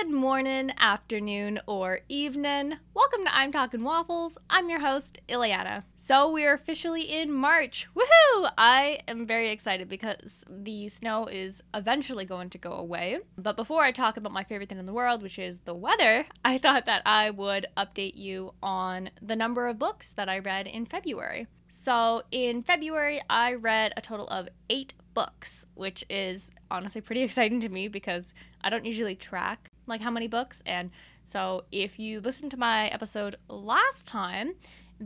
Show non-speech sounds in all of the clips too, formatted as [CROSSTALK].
Good morning, afternoon, or evening. Welcome to I'm Talking Waffles. I'm your host, Ileana. So we are officially in March. Woohoo! I am very excited because the snow is eventually going to go away. But before I talk about my favorite thing in the world, which is the weather, [LAUGHS] I thought that I would update you on the number of books that I read in February. So in February, I read a total of eight books, which is honestly pretty [LAUGHS] exciting to me because I don't usually track like how many books. And so if you listen to my episode last time,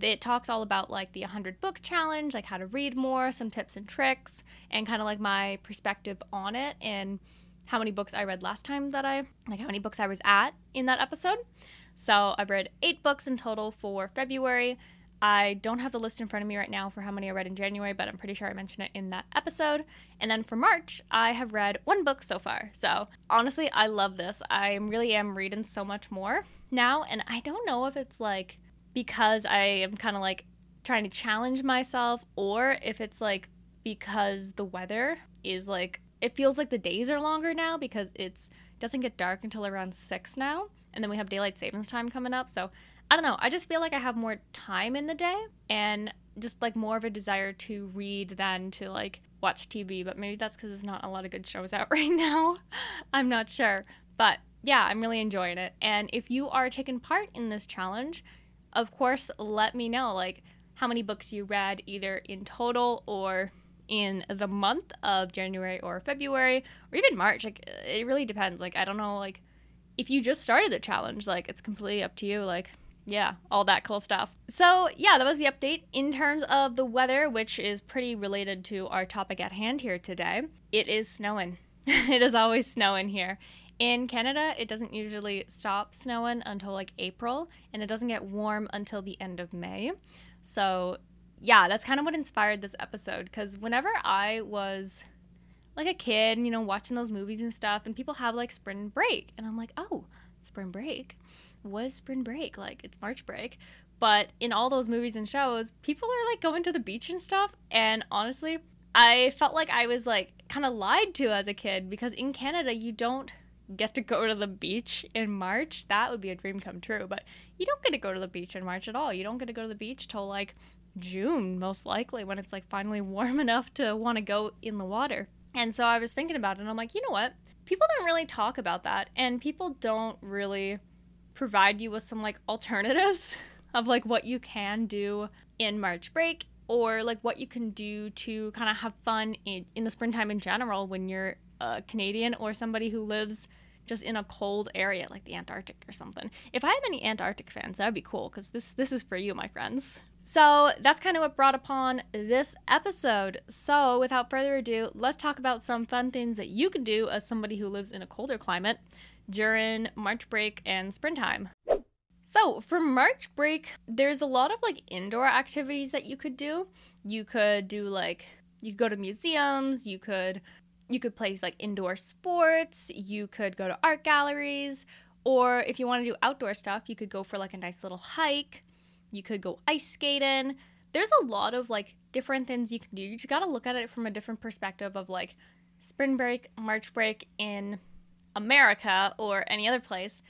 it talks all about like the 100 book challenge, like how to read more, some tips and tricks, and kind of like my perspective on it and how many books I read last time that I like how many books I was at in that episode. So I've read eight books in total for February. I don't have the list in front of me right now for how many I read in January, but I'm pretty sure I mentioned it in that episode. And then for March, I have read one book so far. So honestly, I love this. I really am reading so much more now. And I don't know if it's like because I am kind of like trying to challenge myself or if it's like because the weather is like, it feels like the days are longer now because it's doesn't get dark until around six now. And then we have daylight savings time coming up. So I don't know. I just feel like I have more time in the day and just like more of a desire to read than to like watch TV. But maybe that's because there's not a lot of good shows out [LAUGHS] right now. I'm not sure. But yeah, I'm really enjoying it. And if you are taking part in this challenge, of course, let me know like how many books you read either in total or in the month of January or February or even March. Like it really depends. Like I don't know like if you just started the challenge, like it's completely up to you. Like yeah, all that cool stuff. So, yeah, that was the update in terms of the weather, which is pretty related to our topic at hand here today. It is snowing. [LAUGHS] it is always snowing here. In Canada, it doesn't usually stop snowing until like April, and it doesn't get warm until the end of May. So, yeah, that's kind of what inspired this episode because whenever I was like a kid, you know, watching those movies and stuff, and people have like spring break, and I'm like, oh, spring break was spring break. Like it's March break. But in all those movies and shows, people are like going to the beach and stuff. And honestly, I felt like I was like kind of lied to as a kid because in Canada, you don't get to go to the beach in March. That would be a dream come true. But you don't get to go to the beach in March at all. You don't get to go to the beach till like June, most likely, when it's like finally [LAUGHS] warm enough to want to go in the water. And so I was thinking about it and I'm like, you know what? People don't really talk about that. And people don't really provide you with some like alternatives [LAUGHS] of like what you can do in March break or like what you can do to kind of have fun in, in the springtime in general when you're a Canadian or somebody who lives just in a cold area like the Antarctic or something. If I have any Antarctic fans, that would be cool because this this is for you, my friends. So that's kind of what brought upon this episode. So without further ado, let's talk about some fun things that you can do as somebody who lives in a colder climate during March break and springtime. So, for March break, there's a lot of like indoor activities that you could do. You could do like you could go to museums, you could you could play like indoor sports, you could go to art galleries, or if you want to do outdoor stuff, you could go for like a nice little hike. You could go ice skating. There's a lot of like different things you can do. You just got to look at it from a different perspective of like spring break, March break in America or any other place,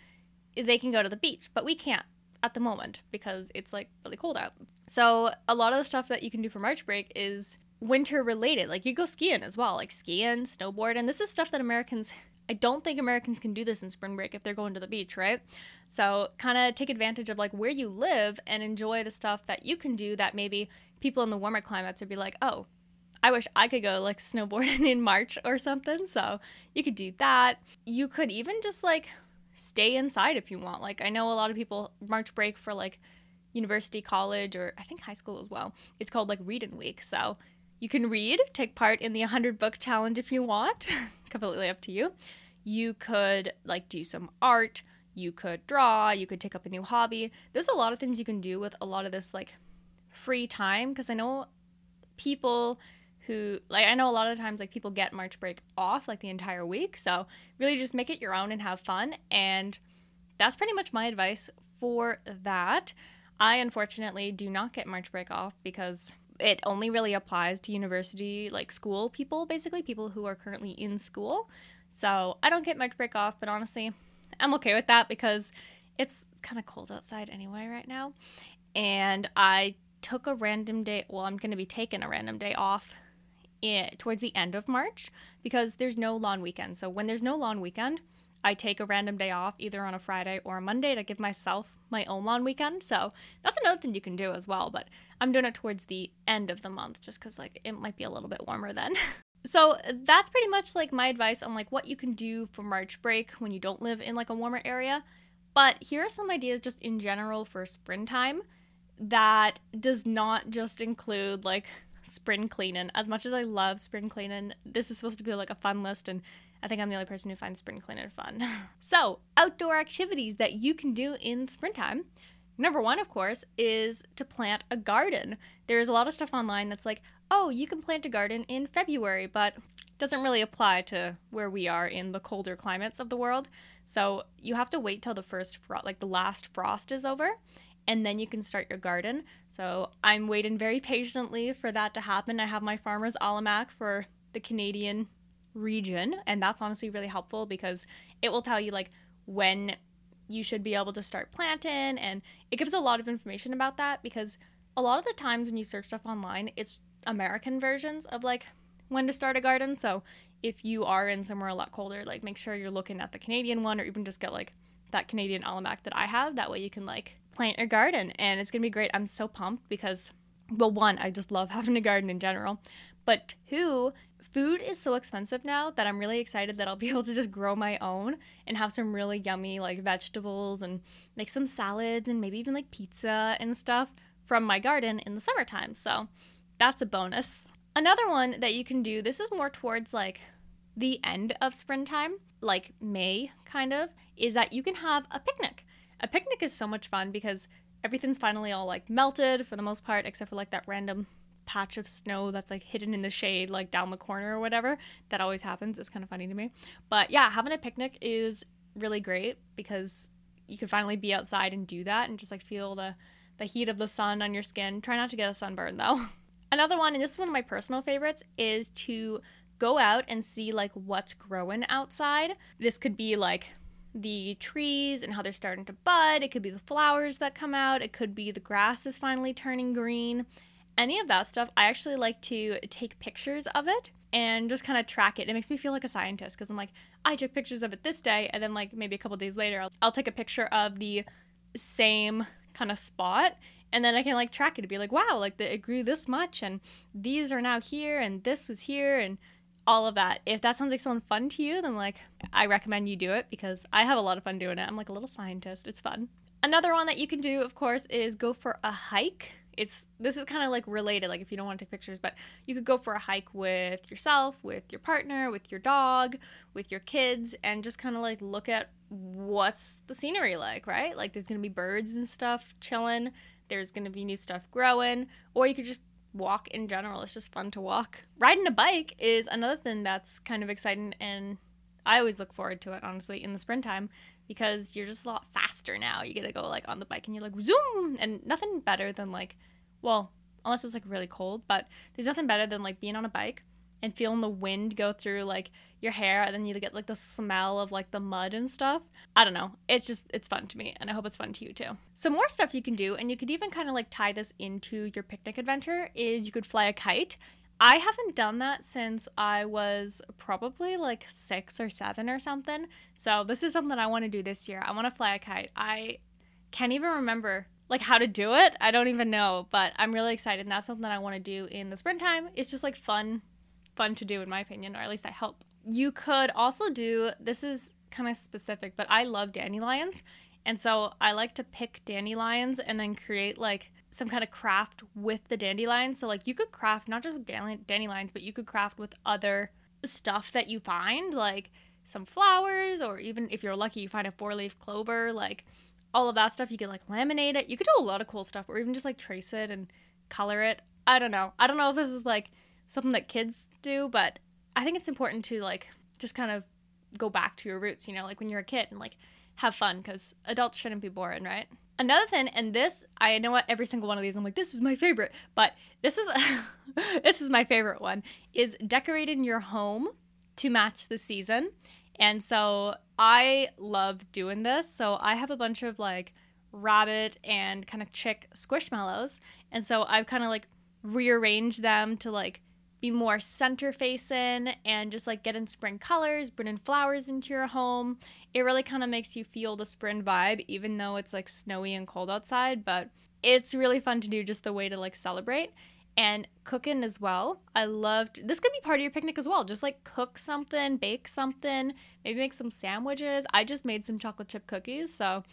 they can go to the beach, but we can't at the moment because it's like really cold out. So a lot of the stuff that you can do for March break is winter related. Like you go skiing as well, like skiing, snowboard, and this is stuff that Americans I don't think Americans can do this in spring break if they're going to the beach, right? So, kind of take advantage of like where you live and enjoy the stuff that you can do that maybe people in the warmer climates would be like, "Oh, I wish I could go like snowboarding [LAUGHS] in March or something. So you could do that. You could even just like stay inside if you want. Like I know a lot of people March break for like university, college, or I think high school as well. It's called like reading week. So you can read, take part in the 100 book challenge if you want. [LAUGHS] Completely up to you. You could like do some art. You could draw. You could take up a new hobby. There's a lot of things you can do with a lot of this like free time because I know people who like I know a lot of the times like people get March break off like the entire week. So really just make it your own and have fun and that's pretty much my advice for that. I unfortunately do not get March break off because it only really applies to university like school people basically people who are currently in school. So I don't get March break off, but honestly, I'm okay with that because it's kind of cold outside anyway right now. And I took a random day, well, I'm going to be taking a random day off in, towards the end of March because there's no long weekend. So when there's no long weekend, I take a random day off either on a Friday or a Monday to give myself my own long weekend. So that's another thing you can do as well. But I'm doing it towards the end of the month just because like it might be a little bit warmer then. [LAUGHS] so that's pretty much like my advice on like what you can do for March break when you don't live in like a warmer area. But here are some ideas just in general for springtime that does not just include like spring cleaning. As much as I love spring cleaning, this is supposed to be like a fun list and I think I'm the only person who finds spring cleaning fun. [LAUGHS] so, outdoor activities that you can do in springtime. Number one, of course, is to plant a garden. There's a lot of stuff online that's like, oh, you can plant a garden in February, but doesn't really apply to where we are in the colder climates of the world. So you have to wait till the first frost, like the last frost is over, and then you can start your garden. So I'm waiting very patiently for that to happen. I have my farmer's almanac for the Canadian region, and that's honestly really helpful because it will tell you like when you should be able to start planting and it gives a lot of information about that because a lot of the times when you search stuff online, it's American versions of like when to start a garden. So if you are in somewhere a lot colder, like make sure you're looking at the Canadian one or even just get like that Canadian almanac that I have. That way you can like plant your garden and it's gonna be great. I'm so pumped because well one, I just love [LAUGHS] having a garden in general. But two, food is so expensive now that I'm really excited that I'll be [LAUGHS] able to just grow my own and have some really yummy like vegetables and make some salads and maybe even like pizza and stuff from my garden in the summertime. So that's a bonus. Another one that you can do, this is more towards like the end of springtime, like May kind of, is that you can have a picnic. A picnic is so much fun because everything's finally all like melted for the most part, except for like that random patch of snow that's like hidden in the shade, like down the corner or whatever. That always happens. It's kind of funny to me. But yeah, having a picnic is really great because you can finally be outside and do that and just like feel the the heat of the sun on your skin. Try not to get a sunburn though. [LAUGHS] Another one, and this is one of my personal favorites, is to go out and see like what's growing outside. This could be like the trees and how they're starting to bud. It could be the flowers that come out. It could be the grass is finally turning green. Any of that stuff, I actually like to take pictures of it and just kind of track it. It makes me feel like a scientist because I'm like, I took pictures of it this day, and then like maybe a couple days later, I'll, I'll take a picture of the same kind of spot and then I can like track it to be like, wow, like the, it grew this much, and these are now here, and this was here, and all of that. If that sounds like something fun to you, then like I recommend you do it because I have a lot of fun doing it. I'm like a little scientist. It's fun. Another one that you can do, of course, is go for a hike. It's this is kind of like related, like if you don't want to take pictures, but you could go for a hike with yourself, with your partner, with your dog, with your kids, and just kind of like look at what's the scenery like, right? Like there's gonna be birds and stuff chilling. There's gonna be new stuff growing, or you could just walk in general. It's just fun to walk. Riding a bike is another thing that's kind of exciting, and I always look forward to it, honestly, in the springtime because you're just a lot faster now. You get to go like on the bike and you're like zoom, and nothing better than like, well, unless it's like really cold, but there's nothing better than like being on a bike and feeling the wind go through like your hair and then you get like the smell of like the mud and stuff. I don't know. It's just it's fun to me and I hope it's fun to you too. So more stuff you can do and you could even kind of like tie this into your picnic adventure is you could fly a kite. I haven't done that since I was probably like 6 or 7 or something. So this is something I want to do this year. I want to fly a kite. I can't even remember like how to do it. I don't even know, but I'm really excited and that's something that I want to do in the springtime. It's just like fun fun to do in my opinion, or at least I hope. You could also do this is kind of specific, but I love dandelions. And so I like to pick dandelions and then create like some kind of craft with the dandelions. So like you could craft not just with dandelions, but you could craft with other stuff that you find, like some flowers, or even if you're lucky, you find a four leaf clover, like all of that stuff. You could like laminate it. You could do a lot of cool stuff, or even just like trace it and color it. I don't know. I don't know if this is like something that kids do, but I think it's important to like just kind of go back to your roots, you know, like when you're a kid and like have fun because adults shouldn't be boring, right? Another thing, and this I know what every single one of these I'm like this is my favorite, but this is [LAUGHS] this is my favorite one is decorating your home to match the season. And so I love doing this. So I have a bunch of like rabbit and kind of chick squishmallows. And so I've kind of like rearranged them to like be more center facing and just like get in spring colors, bring in flowers into your home. It really kind of makes you feel the spring vibe, even though it's like snowy and cold outside. But it's really fun to do just the way to like celebrate and cooking as well. I loved this could be part of your picnic as well. Just like cook something, bake something, maybe make some sandwiches. I just made some chocolate chip cookies, so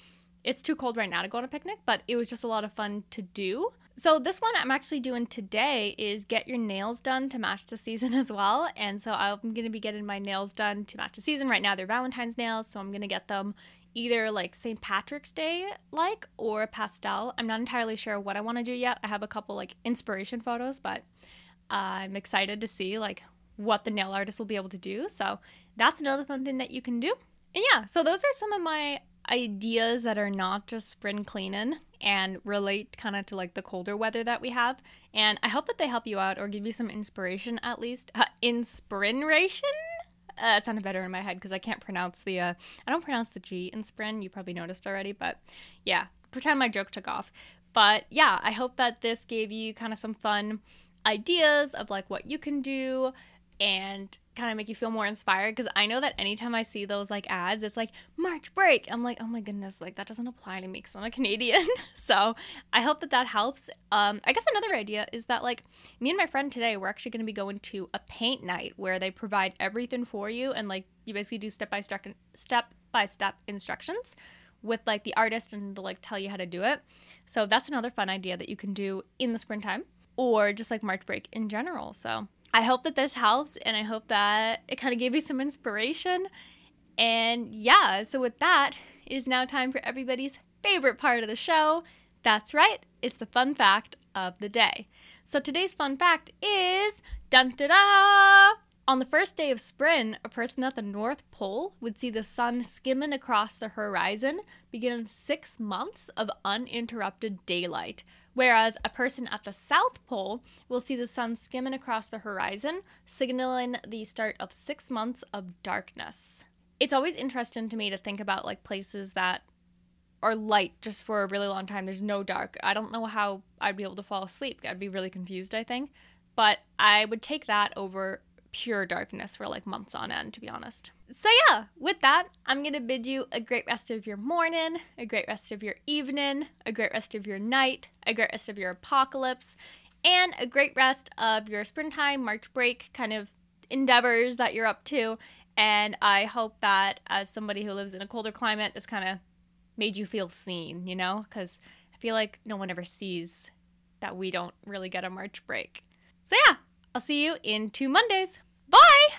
it's too cold right now to go on a picnic, but it was just a lot of fun to do. So this one I'm actually doing today is get your nails done to match the season [LAUGHS] as well. And so I'm going to be getting my nails done to match the season. Right now they're Valentine's nails, so I'm going to get them either like St. Patrick's Day like or pastel. I'm not entirely sure what I want to do yet. I have a couple like inspiration photos, but I'm excited to see like what the nail artist will be able to do. So that's another fun thing that you can do. And yeah, so those are some of my ideas that are not just spring cleaning and relate kind of to like the colder weather that we have. And I hope that they help you out or give you some inspiration at least. Uh, inspiration? Uh, it sounded better in my head because I can't pronounce the uh, I don't pronounce the G in spring. You probably noticed already, but yeah, pretend my joke took off. But yeah, I hope that this gave you kind of some fun ideas of like what you can do and kind of make you feel more inspired because I know that anytime I see those like ads, it's like March break. I'm like, oh my goodness, like that doesn't apply to me because I'm a Canadian. [LAUGHS] so I hope that that helps. Um, I guess another idea is that like me and my friend today, we're actually going to be going to a paint night where they provide everything for you and like you basically do step by step step by step instructions with like the artist and they'll like tell you how to do it. So that's another fun idea that you can do in the springtime or just like March break in general. So I hope that this helps and I hope that it kind of gave you some inspiration. And yeah, so with that, it is now time for everybody's favorite part of the show. That's right, it's the fun fact of the day. So today's fun fact is dun da da! On the first day of spring, a person at the North Pole would see the sun skimming across the horizon, beginning six months of uninterrupted daylight whereas a person at the South Pole will see the sun skimming across the horizon, signaling the start of six months of darkness. It's always interesting to me to think about like places that are light just for a really long time. There's no dark. I don't know how I'd be able to fall asleep. I'd be really confused, I think. But I would take that over pure darkness for like months on end, to be honest. So, yeah, with that, I'm going to bid you a great rest of your morning, a great rest of your evening, a great rest of your night, a great rest of your apocalypse, and a great rest of your springtime, March break kind of endeavors that you're up to. And I hope that as somebody who lives in a colder climate, this kind of made you feel seen, you know? Because I feel like no one ever sees that we don't really get a March break. So, yeah, I'll see you in two Mondays. Bye!